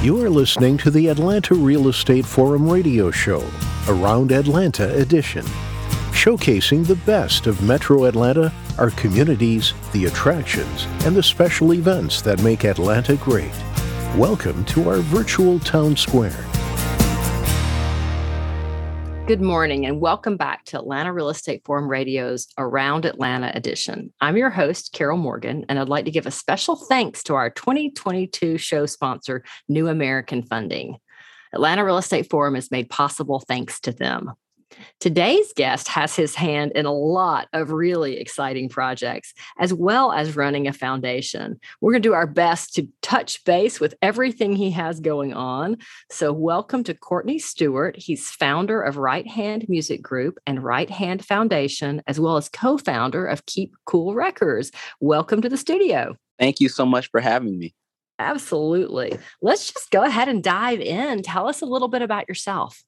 You are listening to the Atlanta Real Estate Forum radio show, Around Atlanta edition, showcasing the best of Metro Atlanta, our communities, the attractions, and the special events that make Atlanta great. Welcome to our virtual town square. Good morning and welcome back to Atlanta Real Estate Forum Radio's Around Atlanta edition. I'm your host, Carol Morgan, and I'd like to give a special thanks to our 2022 show sponsor, New American Funding. Atlanta Real Estate Forum is made possible thanks to them. Today's guest has his hand in a lot of really exciting projects, as well as running a foundation. We're going to do our best to touch base with everything he has going on. So, welcome to Courtney Stewart. He's founder of Right Hand Music Group and Right Hand Foundation, as well as co founder of Keep Cool Records. Welcome to the studio. Thank you so much for having me. Absolutely. Let's just go ahead and dive in. Tell us a little bit about yourself.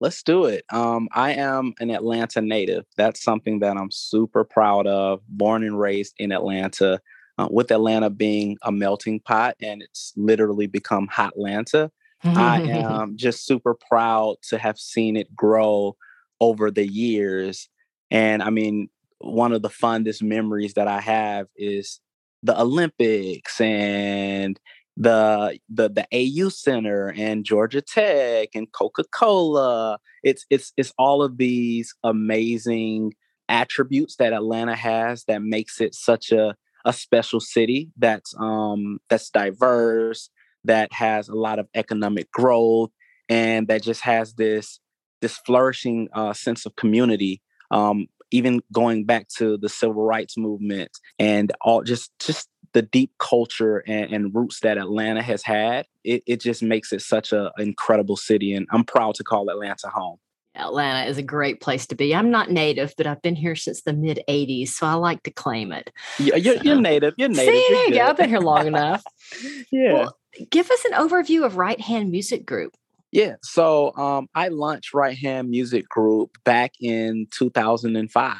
Let's do it. Um, I am an Atlanta native. That's something that I'm super proud of. Born and raised in Atlanta, uh, with Atlanta being a melting pot and it's literally become Hot Atlanta. I am just super proud to have seen it grow over the years. And I mean, one of the fondest memories that I have is the Olympics and the the the AU Center and Georgia Tech and Coca-Cola. It's it's it's all of these amazing attributes that Atlanta has that makes it such a a special city that's um that's diverse, that has a lot of economic growth and that just has this this flourishing uh, sense of community um, even going back to the civil rights movement and all just just the deep culture and, and, roots that Atlanta has had, it, it just makes it such an incredible city. And I'm proud to call Atlanta home. Atlanta is a great place to be. I'm not native, but I've been here since the mid 80s, so I like to claim it. Yeah, you're, so, you're native. You're native. See, you're yeah, I've been here long enough. yeah. Well, give us an overview of Right Hand Music Group. Yeah, so um, I launched Right Hand Music Group back in 2005.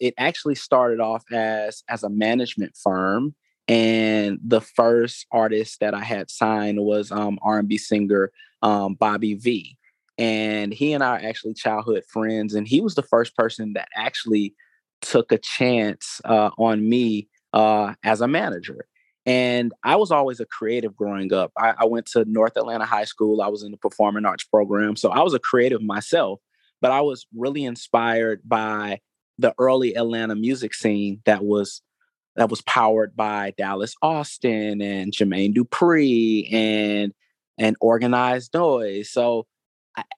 It actually started off as as a management firm and the first artist that I had signed was um, R&B singer um, Bobby V. And he and I are actually childhood friends. And he was the first person that actually took a chance uh, on me uh, as a manager. And I was always a creative growing up. I, I went to North Atlanta High School. I was in the performing arts program. So I was a creative myself, but I was really inspired by the early Atlanta music scene that was that was powered by Dallas Austin and Jermaine Dupri and and Organized Noise. So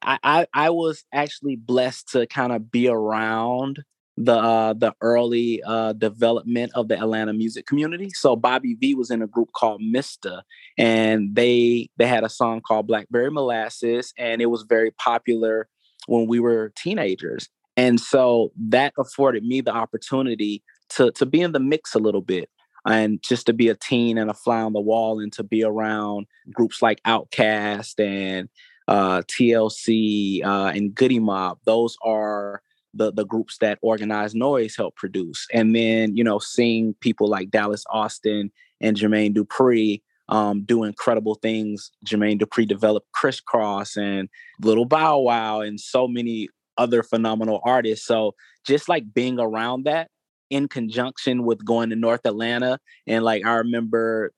I, I, I was actually blessed to kind of be around the uh, the early uh, development of the Atlanta music community. So Bobby V was in a group called Mista, and they they had a song called Blackberry Molasses, and it was very popular when we were teenagers. And so that afforded me the opportunity to to be in the mix a little bit and just to be a teen and a fly on the wall and to be around groups like Outkast and uh, TLC uh, and Goodie Mob. Those are the the groups that Organized Noise helped produce. And then you know seeing people like Dallas Austin and Jermaine Dupri um, do incredible things. Jermaine Dupri developed Kris Kross and Little Bow Wow and so many other phenomenal artists. So just like being around that in conjunction with going to North Atlanta. And like I remember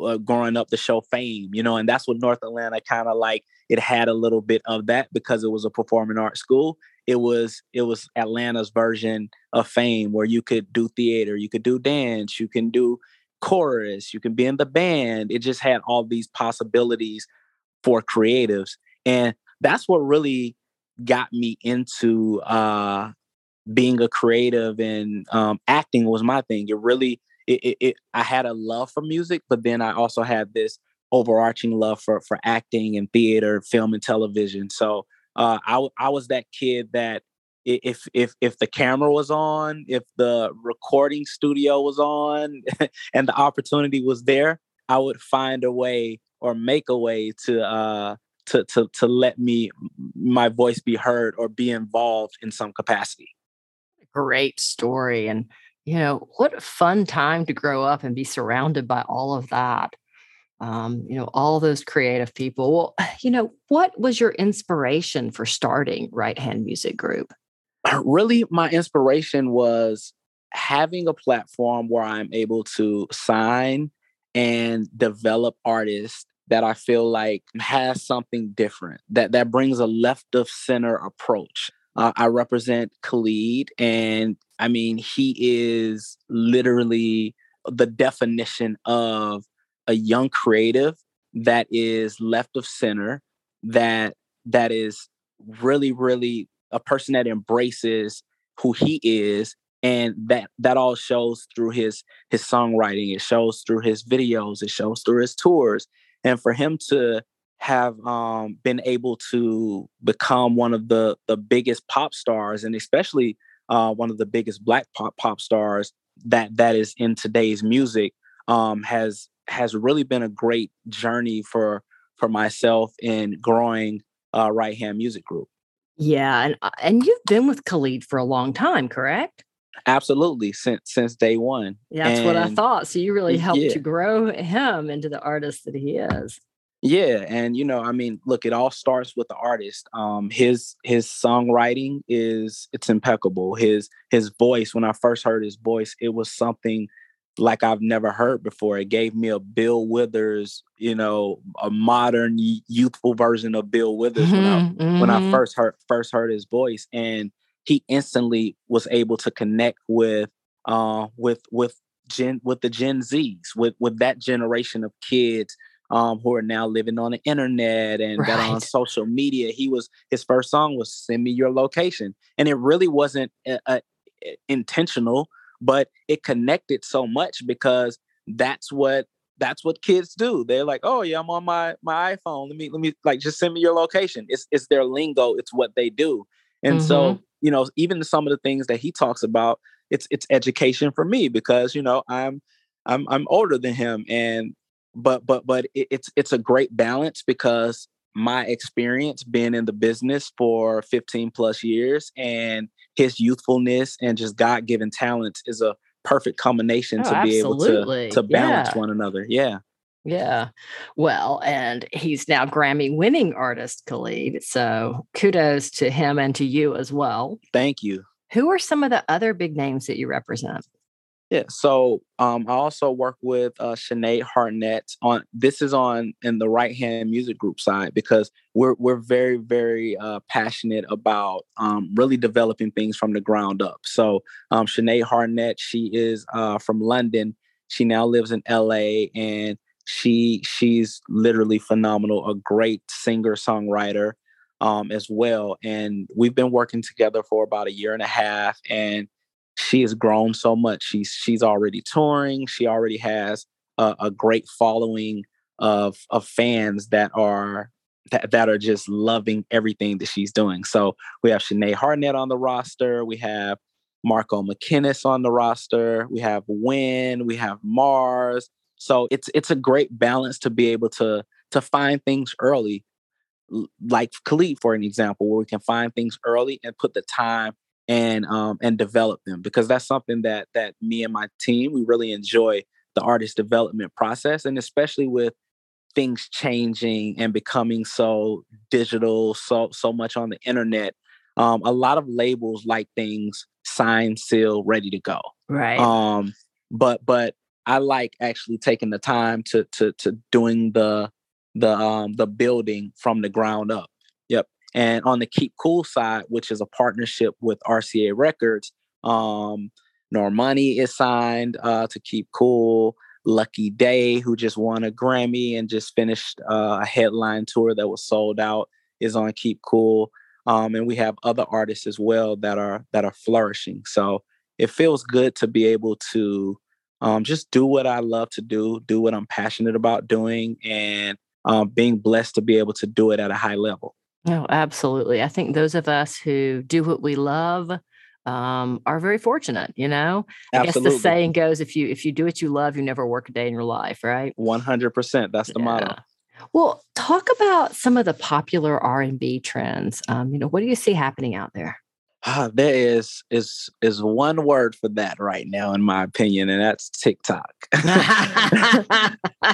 uh, growing up the show Fame, you know, and that's what North Atlanta kind of like it had a little bit of that because it was a performing arts school. It was it was Atlanta's version of Fame where you could do theater, you could do dance, you can do chorus, you can be in the band. It just had all these possibilities for creatives. And that's what really got me into uh being a creative and um, acting was my thing. It really, it, it, it, I had a love for music, but then I also had this overarching love for for acting and theater, film and television. So uh, I I was that kid that if if if the camera was on, if the recording studio was on, and the opportunity was there, I would find a way or make a way to uh, to to to let me my voice be heard or be involved in some capacity great story. And, you know, what a fun time to grow up and be surrounded by all of that. Um, you know, all those creative people. Well, you know, what was your inspiration for starting Right Hand Music Group? Really, my inspiration was having a platform where I'm able to sign and develop artists that I feel like has something different that that brings a left of center approach. Uh, I represent Khalid, and I mean he is literally the definition of a young creative that is left of center that that is really really a person that embraces who he is and that that all shows through his his songwriting it shows through his videos it shows through his tours. And for him to have um, been able to become one of the the biggest pop stars and especially uh, one of the biggest black pop pop stars that that is in today's music um, has has really been a great journey for for myself in growing uh, right hand music group yeah and uh, and you've been with khalid for a long time correct Absolutely, since since day one. Yeah, that's and, what I thought. So you really helped yeah. to grow him into the artist that he is. Yeah, and you know, I mean, look, it all starts with the artist. Um, his his songwriting is it's impeccable. His his voice, when I first heard his voice, it was something like I've never heard before. It gave me a Bill Withers, you know, a modern youthful version of Bill Withers mm-hmm, when I mm-hmm. when I mm-hmm. first heard first heard his voice. And he instantly was able to connect with uh, with with Gen with the Gen Zs, with with that generation of kids um, who are now living on the internet and right. that on social media. He was his first song was "Send Me Your Location," and it really wasn't a, a, a intentional, but it connected so much because that's what that's what kids do. They're like, "Oh yeah, I'm on my my iPhone. Let me let me like just send me your location." It's it's their lingo. It's what they do, and mm-hmm. so you know, even some of the things that he talks about, it's it's education for me because you know I'm I'm I'm older than him, and but but but it, it's it's a great balance because my experience being in the business for 15 plus years and his youthfulness and just God given talents is a perfect combination oh, to be absolutely. able to to balance yeah. one another. Yeah. Yeah. Well, and he's now Grammy winning artist, Khalid. So kudos to him and to you as well. Thank you. Who are some of the other big names that you represent? Yeah, so um, I also work with uh, Sinead Harnett on. This is on in the right hand music group side because we're we're very very uh, passionate about um, really developing things from the ground up. So um, Sinead Harnett, she is uh, from London. She now lives in L.A. and she she's literally phenomenal, a great singer songwriter um, as well. And we've been working together for about a year and a half, and she has grown so much. She's she's already touring. She already has a, a great following of of fans that are that, that are just loving everything that she's doing. So we have Sinead Harnett on the roster. We have Marco McKinnis on the roster. We have Win. We have Mars. So it's it's a great balance to be able to to find things early, like Khalid, for an example, where we can find things early and put the time and um, and develop them because that's something that that me and my team we really enjoy the artist development process and especially with things changing and becoming so digital so so much on the internet um, a lot of labels like things signed seal ready to go right um but but I like actually taking the time to to to doing the the um the building from the ground up. And on the Keep Cool side, which is a partnership with RCA Records, um, Normani is signed uh, to Keep Cool. Lucky Daye, who just won a Grammy and just finished uh, a headline tour that was sold out, is on Keep Cool. Um, and we have other artists as well that are that are flourishing. So it feels good to be able to um, just do what I love to do, do what I'm passionate about doing, and um, being blessed to be able to do it at a high level. Oh, absolutely. I think those of us who do what we love um, are very fortunate. You know, I absolutely. guess the saying goes: if you if you do what you love, you never work a day in your life, right? One hundred percent. That's the yeah. motto. Well, talk about some of the popular R and B trends. Um, you know, what do you see happening out there? Uh, there is is is one word for that right now, in my opinion, and that's TikTok.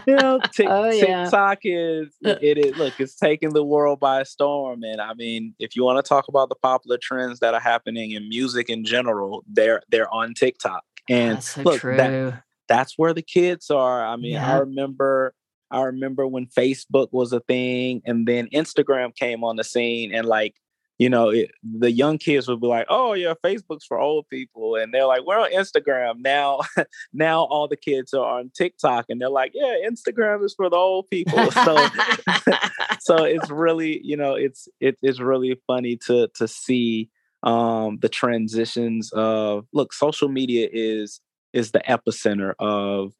you know, t- oh, yeah. TikTok is uh it is look, it's taking the world by storm. And I mean, if you want to talk about the popular trends that are happening in music in general, they're they're on TikTok. And that's so look. That, that's where the kids are. I mean, yeah. I remember I remember when Facebook was a thing and then Instagram came on the scene and like you know, it, the young kids would be like, "Oh yeah, Facebook's for old people," and they're like, "We're on Instagram now." now all the kids are on TikTok, and they're like, "Yeah, Instagram is for the old people." So, so it's really, you know, it's it, it's really funny to to see um, the transitions of look. Social media is is the epicenter of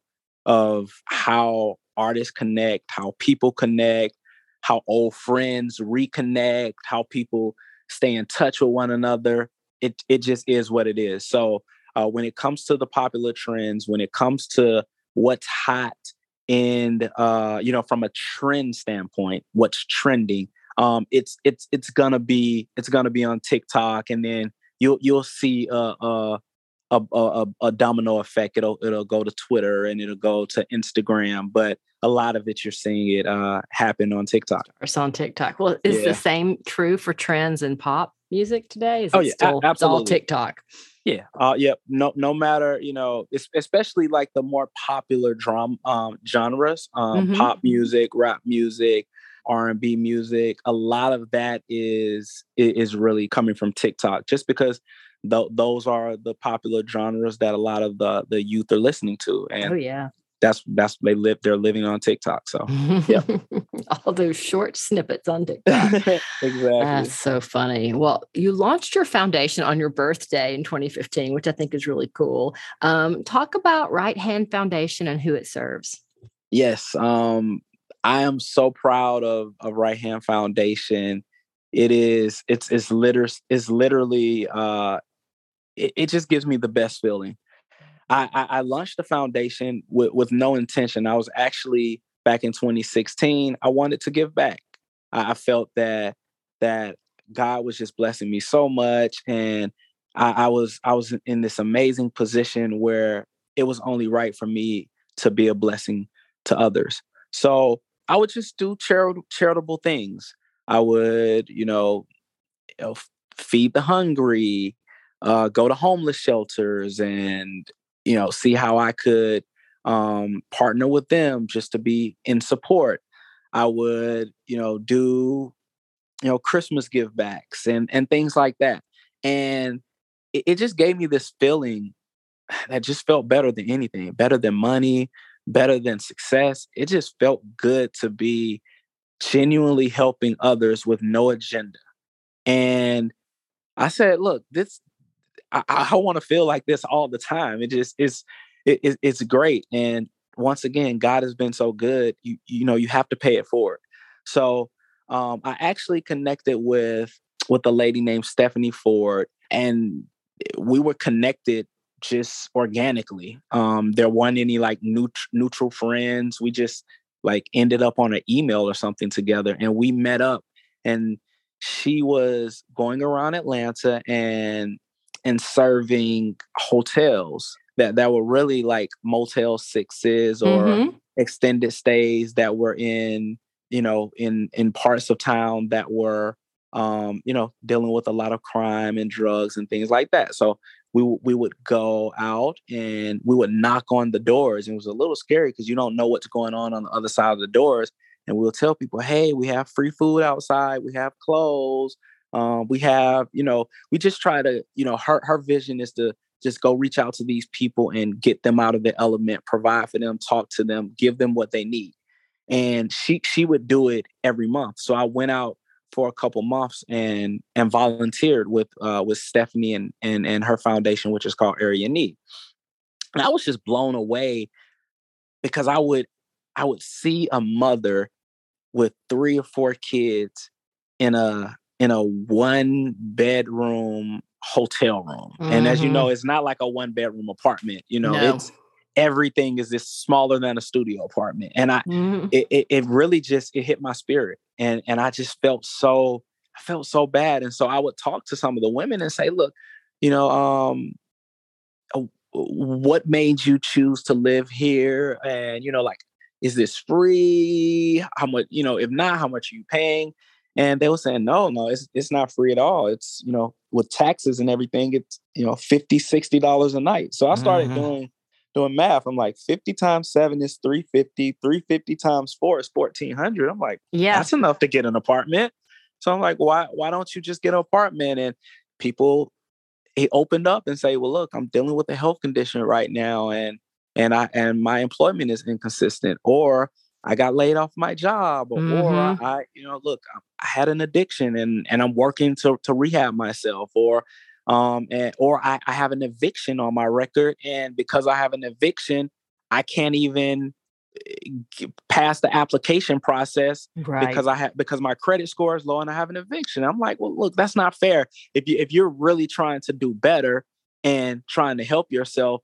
of how artists connect, how people connect, how old friends reconnect, how people stay in touch with one another. It it just is what it is. So uh, when it comes to the popular trends, when it comes to what's hot and uh, you know from a trend standpoint, what's trending, um, it's it's it's gonna be it's gonna be on TikTok, and then you'll you'll see uh, uh, a, a, a, domino effect. It'll it'll go to Twitter and it'll go to Instagram, but a lot of it you're seeing it uh, happen on TikTok. It's on TikTok. Well, is yeah. the same true for trends in pop music today? Is oh yeah, still, absolutely. all TikTok. Yeah. Uh, yeah. No, no matter, you know, especially like the more popular drum um, genres, um, mm-hmm. pop music, rap music, R&B music, a lot of that is is really coming from TikTok just because th- those are the popular genres that a lot of the the youth are listening to and oh yeah that's that's they live they're living on TikTok. So yeah. All those short snippets on TikTok. exactly. That's so funny. Well, you launched your foundation on your birthday in 2015, which I think is really cool. Um, talk about Right Hand Foundation and who it serves. Yes. Um, I am so proud of, of Right Hand Foundation. It is it's it's liter it's literally uh it, it just gives me the best feeling. I, I, launched the foundation with, with no intention. I was actually back in 2016. I wanted to give back. I, I felt that that God was just blessing me so much, and I, I was I was in this amazing position where it was only right for me to be a blessing to others. So I would just do charitable charitable things. I would, you know, you know feed the hungry, uh, go to homeless shelters and you know see how i could um, partner with them just to be in support. I would you know do you know christmas give backs and and things like that. And it, it just gave me this feeling that just felt better than anything better than money better than success. It just felt good to be genuinely helping others with no agenda. And i said look this I, I want to feel like this all the time. It just is it, it, it's great. And once again, God has been so good. You you know you have to pay it forward. So um, I actually connected with with a lady named Stephanie Ford, and we were connected just organically. Um, there weren't any like neut- neutral friends. We just like ended up on an email or something together, and we met up. And she was going around Atlanta and and serving hotels that that were really like motel sixes or mm-hmm. extended stays that were in you know in in parts of town that were um you know dealing with a lot of crime and drugs and things like that so we we would go out and we would knock on the doors and it was a little scary because you don't know what's going on on the other side of the doors and we'll tell people hey we have free food outside we have clothes um, we have, you know, we just try to, you know, her her vision is to just go reach out to these people and get them out of the element, provide for them, talk to them, give them what they need. And she she would do it every month. So I went out for a couple months and and volunteered with uh, with Stephanie and and and her foundation, which is called Area Need. And I was just blown away because I would I would see a mother with three or four kids in a in a one bedroom hotel room. Mm-hmm. And as you know, mm-hmm. it's not like a one bedroom apartment. You know, no. it's everything is just smaller than a studio apartment. And I mm-hmm. it, it, it really just it hit my spirit. And and I just felt so I felt so bad. And so I would talk to some of the women and say, look, you know, um, uh, what made you choose to live here? And, you know, like, is this free? How much, you know, if not, how much are you paying? And they were saying, no, no, it's it's not free at all. It's, you know, with taxes and everything, it's, you know, 50 $60 a night. So I started mm-hmm. doing doing math. I'm like, 50 times seven is 350, 350 times four is 1400. I'm like, yeah, that's enough to get an apartment. So I'm like, why why don't you just get an apartment? And people he opened up and say, well, look, I'm dealing with a health condition right now, and and I and my employment is inconsistent, or I got laid off my job, or, mm-hmm. or I, you know, look, I had an addiction and and I'm working to to rehab myself, or um, and or I, I have an eviction on my record, and because I have an eviction, I can't even pass the application process right. because I have because my credit score is low and I have an eviction. I'm like, well, look, that's not fair. If you if you're really trying to do better and trying to help yourself,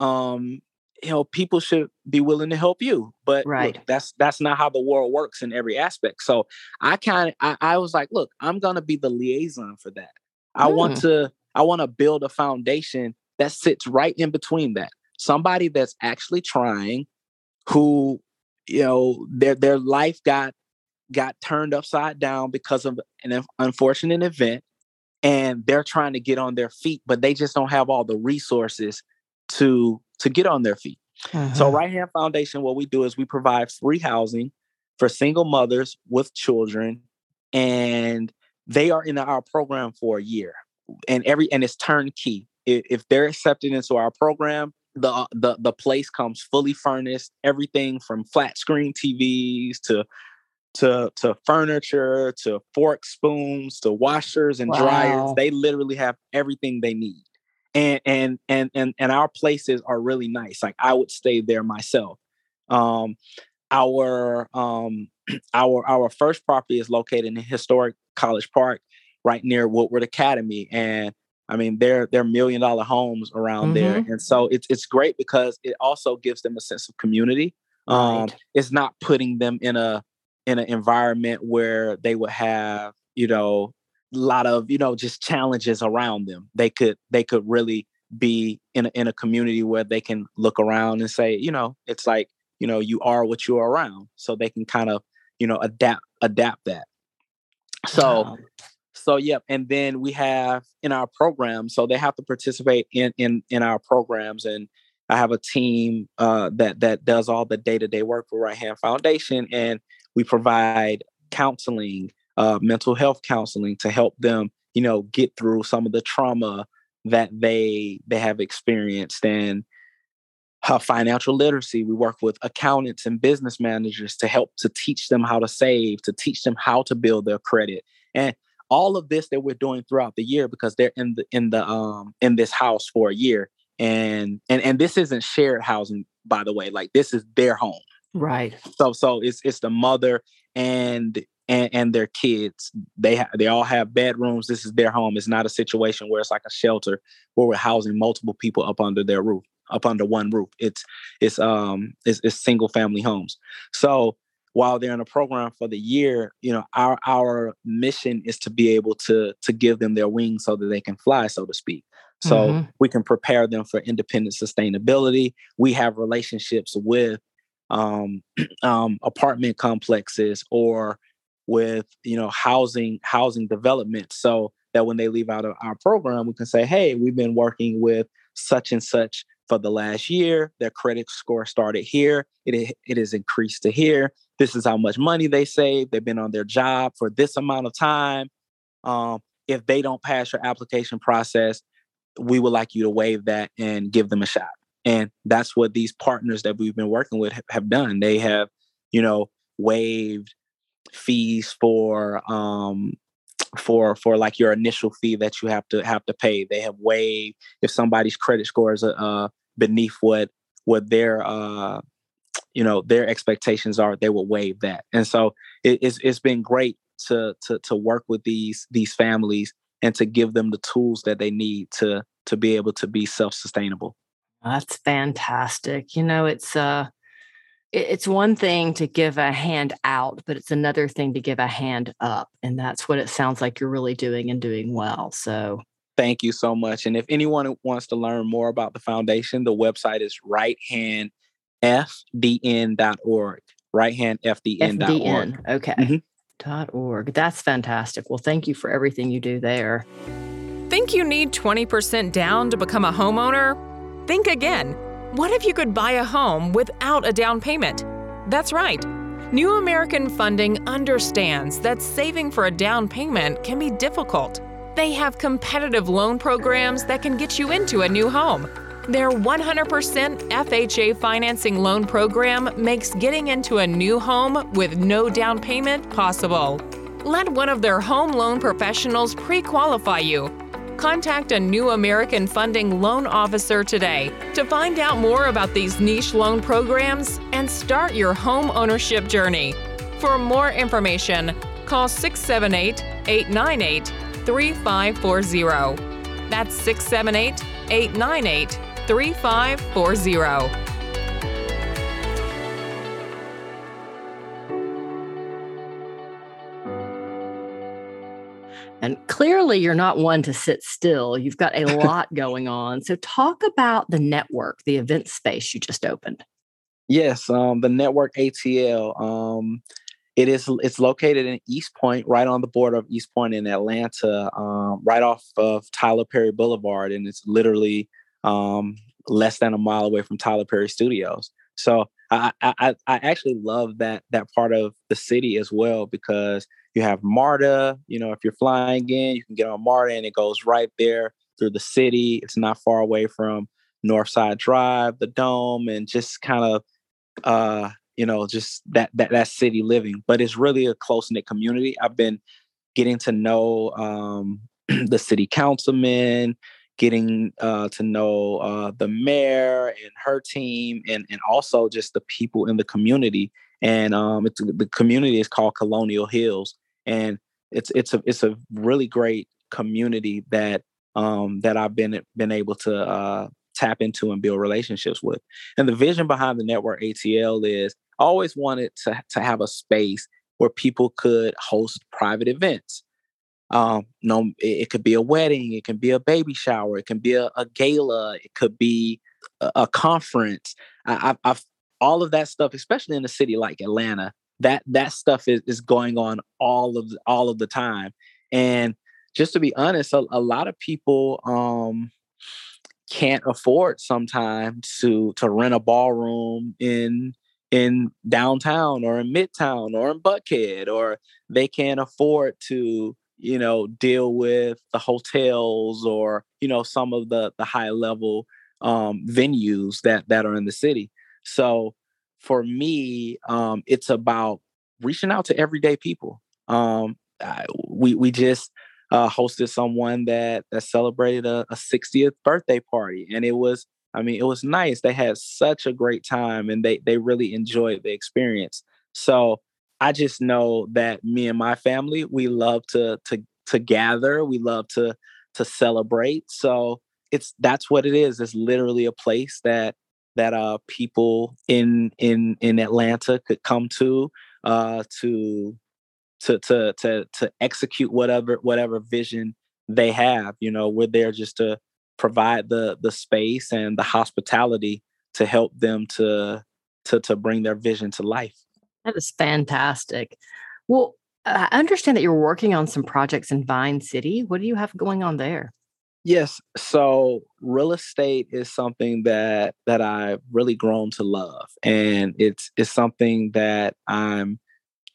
um, you know, people should be willing to help you. But right. Look, that's that's not how the world works in every aspect. So I kind of I, I, was like, look, I'm gonna be the liaison for that. I mm. want to I want to build a foundation that sits right in between that. Somebody that's actually trying who you know their their life got got turned upside down because of an unfortunate event and they're trying to get on their feet but they just don't have all the resources to to get on their feet uh-huh. so right hand foundation what we do is we provide free housing for single mothers with children and they are in our program for a year and every and it's turnkey if they're accepted into our program the the the place comes fully furnished everything from flat screen tvs to to to furniture to forks spoons to washers and wow. dryers they literally have everything they need and and and and and our places are really nice like i would stay there myself um our um our our first property is located in historic college park right near woodward academy and I mean, they're they're million dollar homes around mm-hmm. there, and so it's it's great because it also gives them a sense of community. Um, right. It's not putting them in a in an environment where they would have you know lot of you know just challenges around them. They could they could really be in a, in a community where they can look around and say, you know, it's like you know you are what you are around, so they can kind of you know adapt adapt that. So wow so yep and then we have in our program so they have to participate in in in our programs and i have a team uh, that that does all the day-to-day work for right hand foundation and we provide counseling uh, mental health counseling to help them you know get through some of the trauma that they they have experienced and uh, financial literacy. We work with accountants and business managers to help to teach them how to save to teach them how to build their credit. And all of this that we're doing throughout the year because they're in the in the um in this house for a year. And and and this isn't shared housing by the way like this is their home. Right. So so it's it's the mother and and, and their kids they ha- they all have bedrooms this is their home it's not a situation where it's like a shelter where we're housing multiple people up under their roof up under one roof it's it's um it's, it's single family homes so while they're in a program for the year, you know, our our mission is to be able to to give them their wings so that they can fly, so to speak. So mm-hmm. we can prepare them for independent sustainability. We have relationships with um, um, apartment complexes or with you know housing housing development, so that when they leave out of our program, we can say, "Hey, we've been working with such and such for the last year. Their credit score started here. It it has increased to here this is how much money they save. They've been on their job for this amount of time. Um, if they don't pass your application process, we would like you to waive that and give them a shot. And that's what these partners that we've been working with have done. They have, you know, waived fees for um for for like your initial fee that you have to have to pay. They have waived if somebody's credit score is uh beneath what what their uh you know their expectations are they will waive that. And so it, it's, it's been great to, to to work with these these families and to give them the tools that they need to to be able to be self-sustainable. That's fantastic. You know it's uh it's one thing to give a hand out, but it's another thing to give a hand up. And that's what it sounds like you're really doing and doing well. So thank you so much. And if anyone wants to learn more about the foundation, the website is righthandfdn.org. Righthandfdn.org. FDN. Okay. Mm-hmm. Dot org. That's fantastic. Well, thank you for everything you do there. Think you need 20% down to become a homeowner? Think again. What if you could buy a home without a down payment? That's right. New American Funding understands that saving for a down payment can be difficult. They have competitive loan programs that can get you into a new home. Their 100% FHA financing loan program makes getting into a new home with no down payment possible. Let one of their home loan professionals pre qualify you Contact a new American Funding loan officer today to find out more about these niche loan programs and start your home ownership journey. For more information, call 678 898 3540. That's 678 898 3540. And clearly, you're not one to sit still. You've got a lot going on. So, talk about the network, the event space you just opened. Yes, um, the network ATL. Um, it is it's located in East Point, right on the border of East Point in Atlanta, um, right off of Tyler Perry Boulevard, and it's literally um, less than a mile away from Tyler Perry Studios. So I, I I actually love that that part of the city as well because you have MARTA. You know, if you're flying in, you can get on MARTA and it goes right there through the city. It's not far away from Northside Drive, the Dome, and just kind of uh, you know, just that that that city living. But it's really a close knit community. I've been getting to know um, the city councilmen, getting uh, to know uh, the mayor and her team, and and also just the people in the community. And um, the community is called Colonial Hills, and it's it's a it's a really great community that um, that I've been been able to uh, tap into and build relationships with. And the vision behind the network ATL is I always wanted to to have a space where people could host private events. Um, no, it, it could be a wedding, it can be a baby shower, it can be a, a gala, it could be a, a conference. I, I've all of that stuff, especially in a city like Atlanta, that that stuff is, is going on all of all of the time and just to be honest a, a lot of people um can't afford sometimes to to rent a ballroom in in downtown or in midtown or in buckhead or they can't afford to you know deal with the hotels or you know some of the the high level um venues that that are in the city so for me, um, it's about reaching out to everyday people. Um, I, we we just uh, hosted someone that that celebrated a, a 60th birthday party, and it was I mean it was nice. They had such a great time, and they they really enjoyed the experience. So I just know that me and my family we love to to to gather. We love to to celebrate. So it's that's what it is. It's literally a place that that uh, people in in in Atlanta could come to uh, to to to to to execute whatever whatever vision they have. You know, we're there just to provide the the space and the hospitality to help them to to to bring their vision to life. That is fantastic. Well, I understand that you're working on some projects in Vine City. What do you have going on there? Yes. So real estate is something that that I've really grown to love. And it's it's something that I'm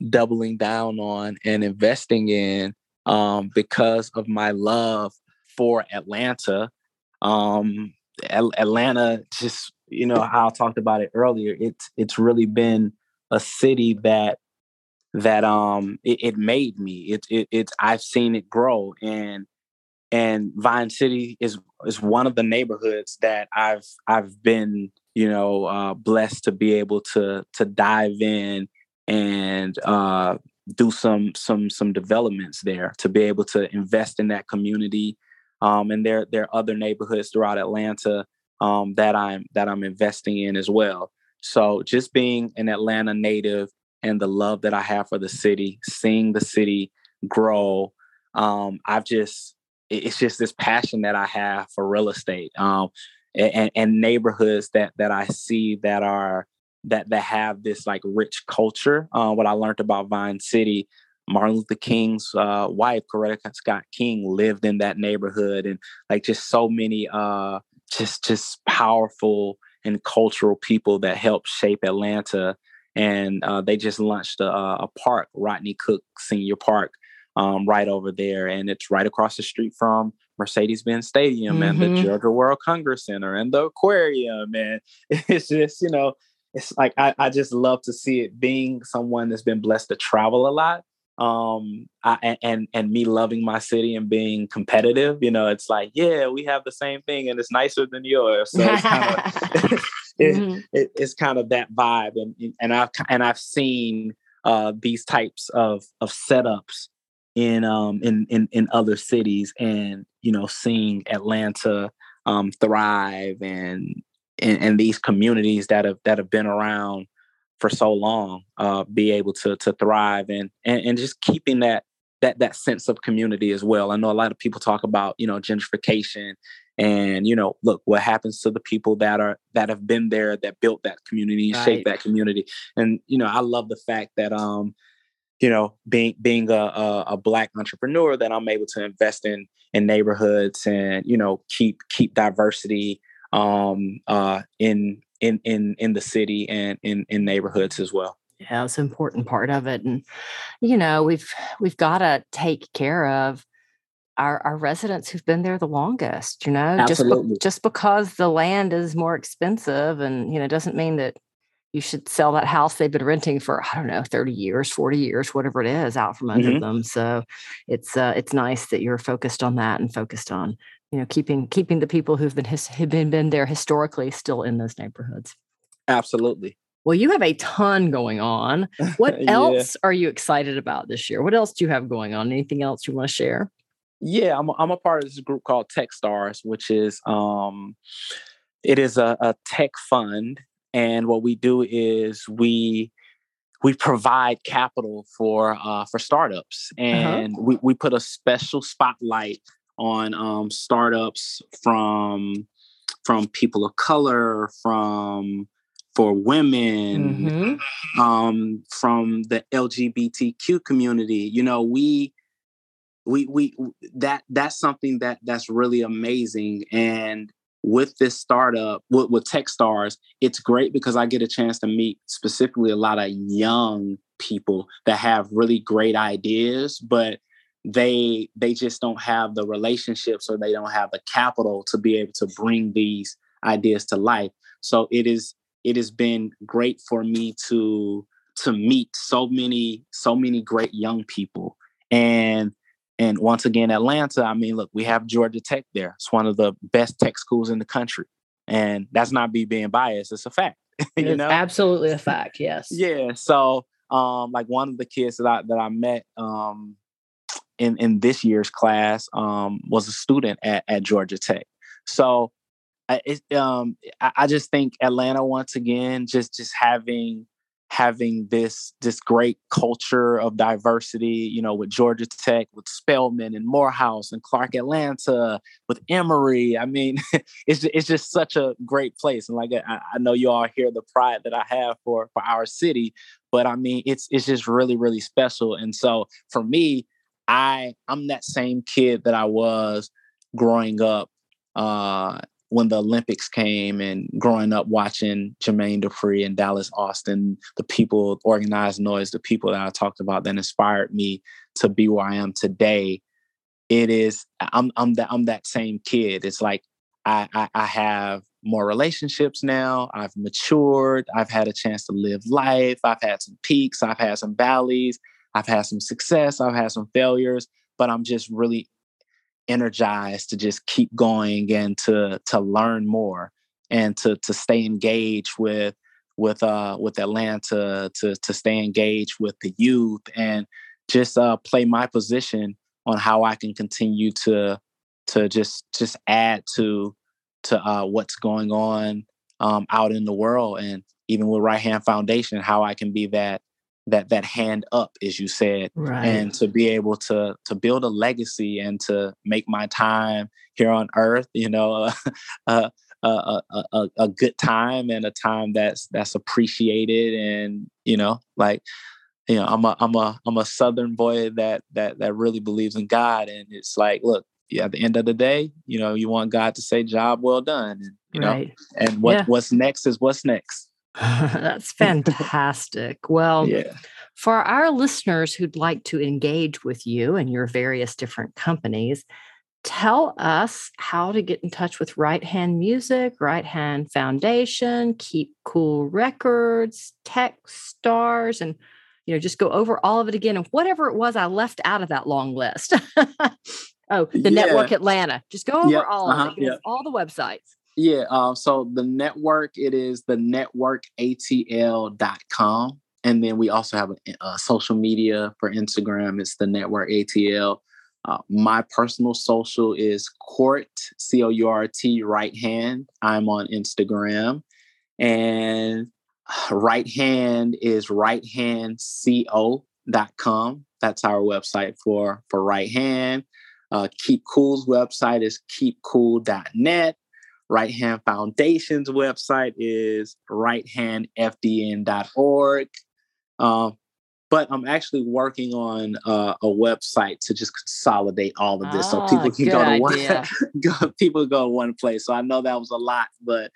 doubling down on and investing in um, because of my love for Atlanta. Um, Atlanta just, you know, how I talked about it earlier, it's it's really been a city that that um it, it made me. It, it it's I've seen it grow and and Vine City is is one of the neighborhoods that I've I've been you know uh, blessed to be able to to dive in and uh, do some some some developments there to be able to invest in that community. Um, and there there are other neighborhoods throughout Atlanta um, that I'm that I'm investing in as well. So just being an Atlanta native and the love that I have for the city, seeing the city grow, um, I've just it's just this passion that I have for real estate um, and, and neighborhoods that that I see that are that that have this like rich culture. Uh, what I learned about Vine City, Martin Luther King's uh, wife, Coretta Scott King, lived in that neighborhood, and like just so many uh, just just powerful and cultural people that helped shape Atlanta. And uh, they just launched a, a, park, Rodney Cook Senior Park, um, right over there, and it's right across the street from Mercedes-Benz Stadium mm-hmm. and the mm-hmm. Georgia World Congress Center and the aquarium. And it's just, you know, it's like I, I just love to see it being someone that's been blessed to travel a lot um I, and and me loving my city and being competitive you know it's like yeah we have the same thing and it's nicer than yours so it's kind of it, mm-hmm. it, it's kind of that vibe and and i've and i've seen uh these types of of setups in um in in in other cities and you know seeing atlanta um thrive and and, and these communities that have that have been around for so long uh, be able to to thrive and, and and just keeping that that that sense of community as well. I know a lot of people talk about you know gentrification and you know look what happens to the people that are that have been there that built that community right. shaped that community and you know i love the fact that um you know being being a, a, a black entrepreneur that i'm able to invest in in neighborhoods and you know keep keep diversity um uh in in in in the city and in in neighborhoods as well yeah it's an important part of it and you know we've we've got to take care of our, our residents who've been there the longest you know Absolutely. just be, just because the land is more expensive and you know doesn't mean that you should sell that house they've been renting for i don't know 30 years 40 years whatever it is out from under mm-hmm. them so it's uh, it's nice that you're focused on that and focused on you know keeping keeping the people who've been his, have been been there historically still in those neighborhoods absolutely well you have a ton going on what yeah. else are you excited about this year what else do you have going on anything else you want to share yeah i'm a, I'm a part of this group called techstars which is um it is a, a tech fund and what we do is we we provide capital for uh, for startups uh-huh. and uh-huh. we, we put a special spotlight on um, startups from from people of color, from for women, mm-hmm. um, from the LGBTQ community. You know, we we we that that's something that that's really amazing and with this startup with, with techstars it's great because i get a chance to meet specifically a lot of young people that have really great ideas but they they just don't have the relationships or they don't have the capital to be able to bring these ideas to life. So it is it has been great for me to to meet so many so many great young people. And and once again atlanta i mean look we have georgia tech there. It's one of the best tech schools in the country. And that's not me being biased it's a fact you it's know? absolutely a fact yes. Yeah so um like one of the kids that i that i met um in in this year's class um, was a student at, at Georgia Tech. So I, it, um, I, I just think Atlanta once again just just having having this this great culture of diversity, you know, with Georgia Tech, with Spelman and Morehouse and Clark Atlanta, with Emory. I mean, it's it's just such a great place, and like I, I know you all hear the pride that I have for for our city, but I mean, it's it's just really really special. And so for me, I I'm that same kid that I was growing up uh, when the Olympics came and growing up watching Jermaine Dupri and Dallas Austin, the people organized noise, the people that I talked about that inspired me to be where I am today. It is I'm I'm that I'm that same kid. It's like I, I, I have more relationships now. I've matured. I've had a chance to live life. I've had some peaks. I've had some valleys. I've had some success, I've had some failures, but I'm just really energized to just keep going and to to learn more and to to stay engaged with with uh with Atlanta to to stay engaged with the youth and just uh play my position on how I can continue to to just just add to to uh what's going on um out in the world and even with Right Hand Foundation, how I can be that that that hand up, as you said, right. and to be able to to build a legacy and to make my time here on Earth, you know, uh, a, a, a, a good time and a time that's that's appreciated and you know like you know i'm a i'm a i'm a southern boy that that that really believes in god and it's like look yeah, at the end of the day you know you want god to say job well done and you right. know and what yeah. what's next is what's next that's fantastic well yeah. for our listeners who'd like to engage with you and your various different companies tell us how to get in touch with Right Hand Music, Right Hand Foundation, Keep Cool Records, Tech Stars, and you know, just go over all of it again and whatever it was I left out of that long list. oh, the yeah. Network Atlanta. Just go over yep. all of uh-huh. it, yep. all the websites. Yeah. Um, so the network, it is the networkatl.com. And then we also have a, a social media for Instagram. It's the network ATL. Uh, my personal social is Court, C O U R T, right hand. I'm on Instagram. And right hand is righthandco.com. That's our website for, for right hand. Uh, Keep Cool's website is keepcool.net. Right Hand Foundation's website is righthandfdn.org. Um, but I'm actually working on uh, a website to just consolidate all of this, so people ah, can go to one. go, people go to one place. So I know that was a lot, but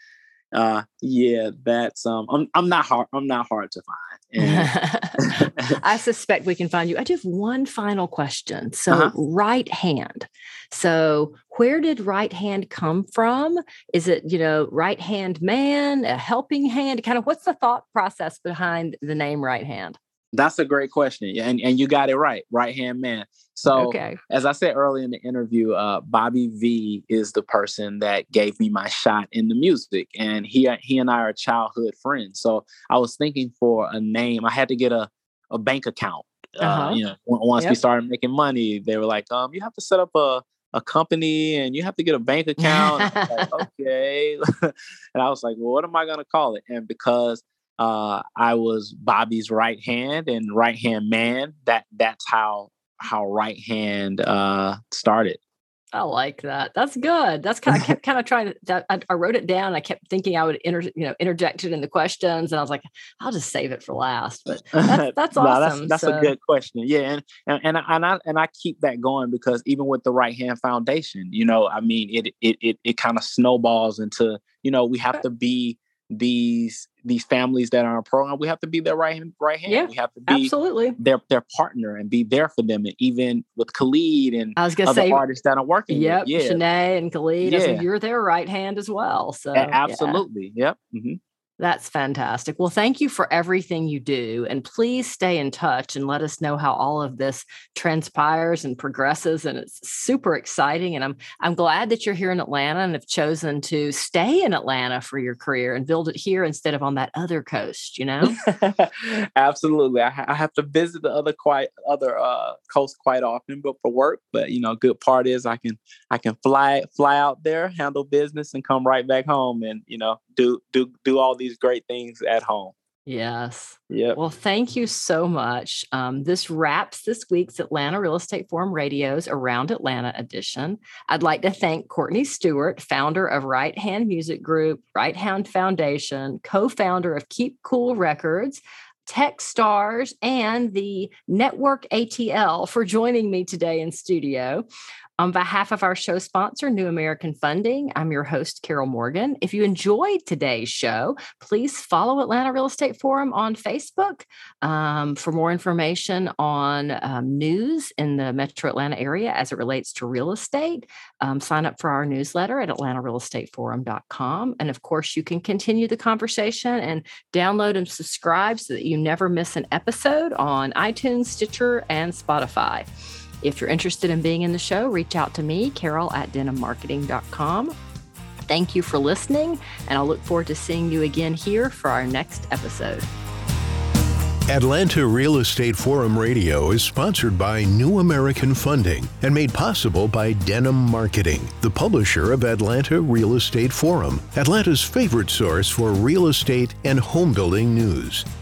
uh, yeah, that's um, I'm I'm not hard. I'm not hard to find. I suspect we can find you. I do have one final question. So uh-huh. right hand. So where did right hand come from? Is it you know right hand man, a helping hand? Kind of what's the thought process behind the name right hand? That's a great question. And and you got it right. Right hand man. So okay. as I said earlier in the interview, uh, Bobby V is the person that gave me my shot in the music. And he he and I are childhood friends. So I was thinking for a name. I had to get a, a bank account. Uh, uh-huh. Uh, you know, once yep. we started making money, they were like, um, you have to set up a a company and you have to get a bank account. like, okay. and I was like, well, what am I gonna call it? And because uh, I was Bobby's right hand and right hand man. That that's how how right hand uh, started. I like that. That's good. That's kind of kept kind of trying to. I, I, wrote it down. I kept thinking I would inter, you know, interject it in the questions, and I was like, I'll just save it for last. But that's, that's no, awesome. That's, that's so. a good question. Yeah, and and and I, and I and I keep that going because even with the Right Hand Foundation, you know, I mean, it it it it kind of snowballs into you know we have to be these these families that are on a program, we have to be their right hand, right hand. Yeah, we have to be absolutely their their partner and be there for them. And even with Khalid and I was gonna say artists that are working. Yep, with. yeah, Shanae and Khalid. Yeah. you're their right hand as well. So absolutely, yeah. yep. Mm-hmm. That's fantastic. Well, thank you for everything you do. And please stay in touch and let us know how all of this transpires and progresses. And it's super exciting. And I'm I'm glad that you're here in Atlanta and have chosen to stay in Atlanta for your career and build it here instead of on that other coast, you know? Absolutely. I, I, have to visit the other quite other uh, coast quite often, but for work. But you know, good part is I can I can fly fly out there, handle business, and come right back home and you know, do do do all these great things at home. Yes. Yeah. Well, thank you so much. Um, this wraps this week's Atlanta Real Estate Forum Radio's Around Atlanta edition. I'd like to thank Courtney Stewart, founder of Right Hand Music Group, Right Hand Foundation, co founder of Keep Cool Records. Techstars and the Network ATL for joining me today in studio. On behalf of our show sponsor, New American Funding, I'm your host, Carol Morgan. If you enjoyed today's show, please follow Atlanta Real Estate Forum on Facebook. Um, for more information on um, news in the metro Atlanta area as it relates to real estate, um, sign up for our newsletter at atlantarealestateforum.com. And of course, you can continue the conversation and download and subscribe so that you never miss an episode on iTunes, Stitcher, and Spotify. If you're interested in being in the show, reach out to me, Carol at denimmarketing.com. Thank you for listening, and I'll look forward to seeing you again here for our next episode. Atlanta Real Estate Forum Radio is sponsored by New American Funding and made possible by Denim Marketing, the publisher of Atlanta Real Estate Forum, Atlanta's favorite source for real estate and home building news.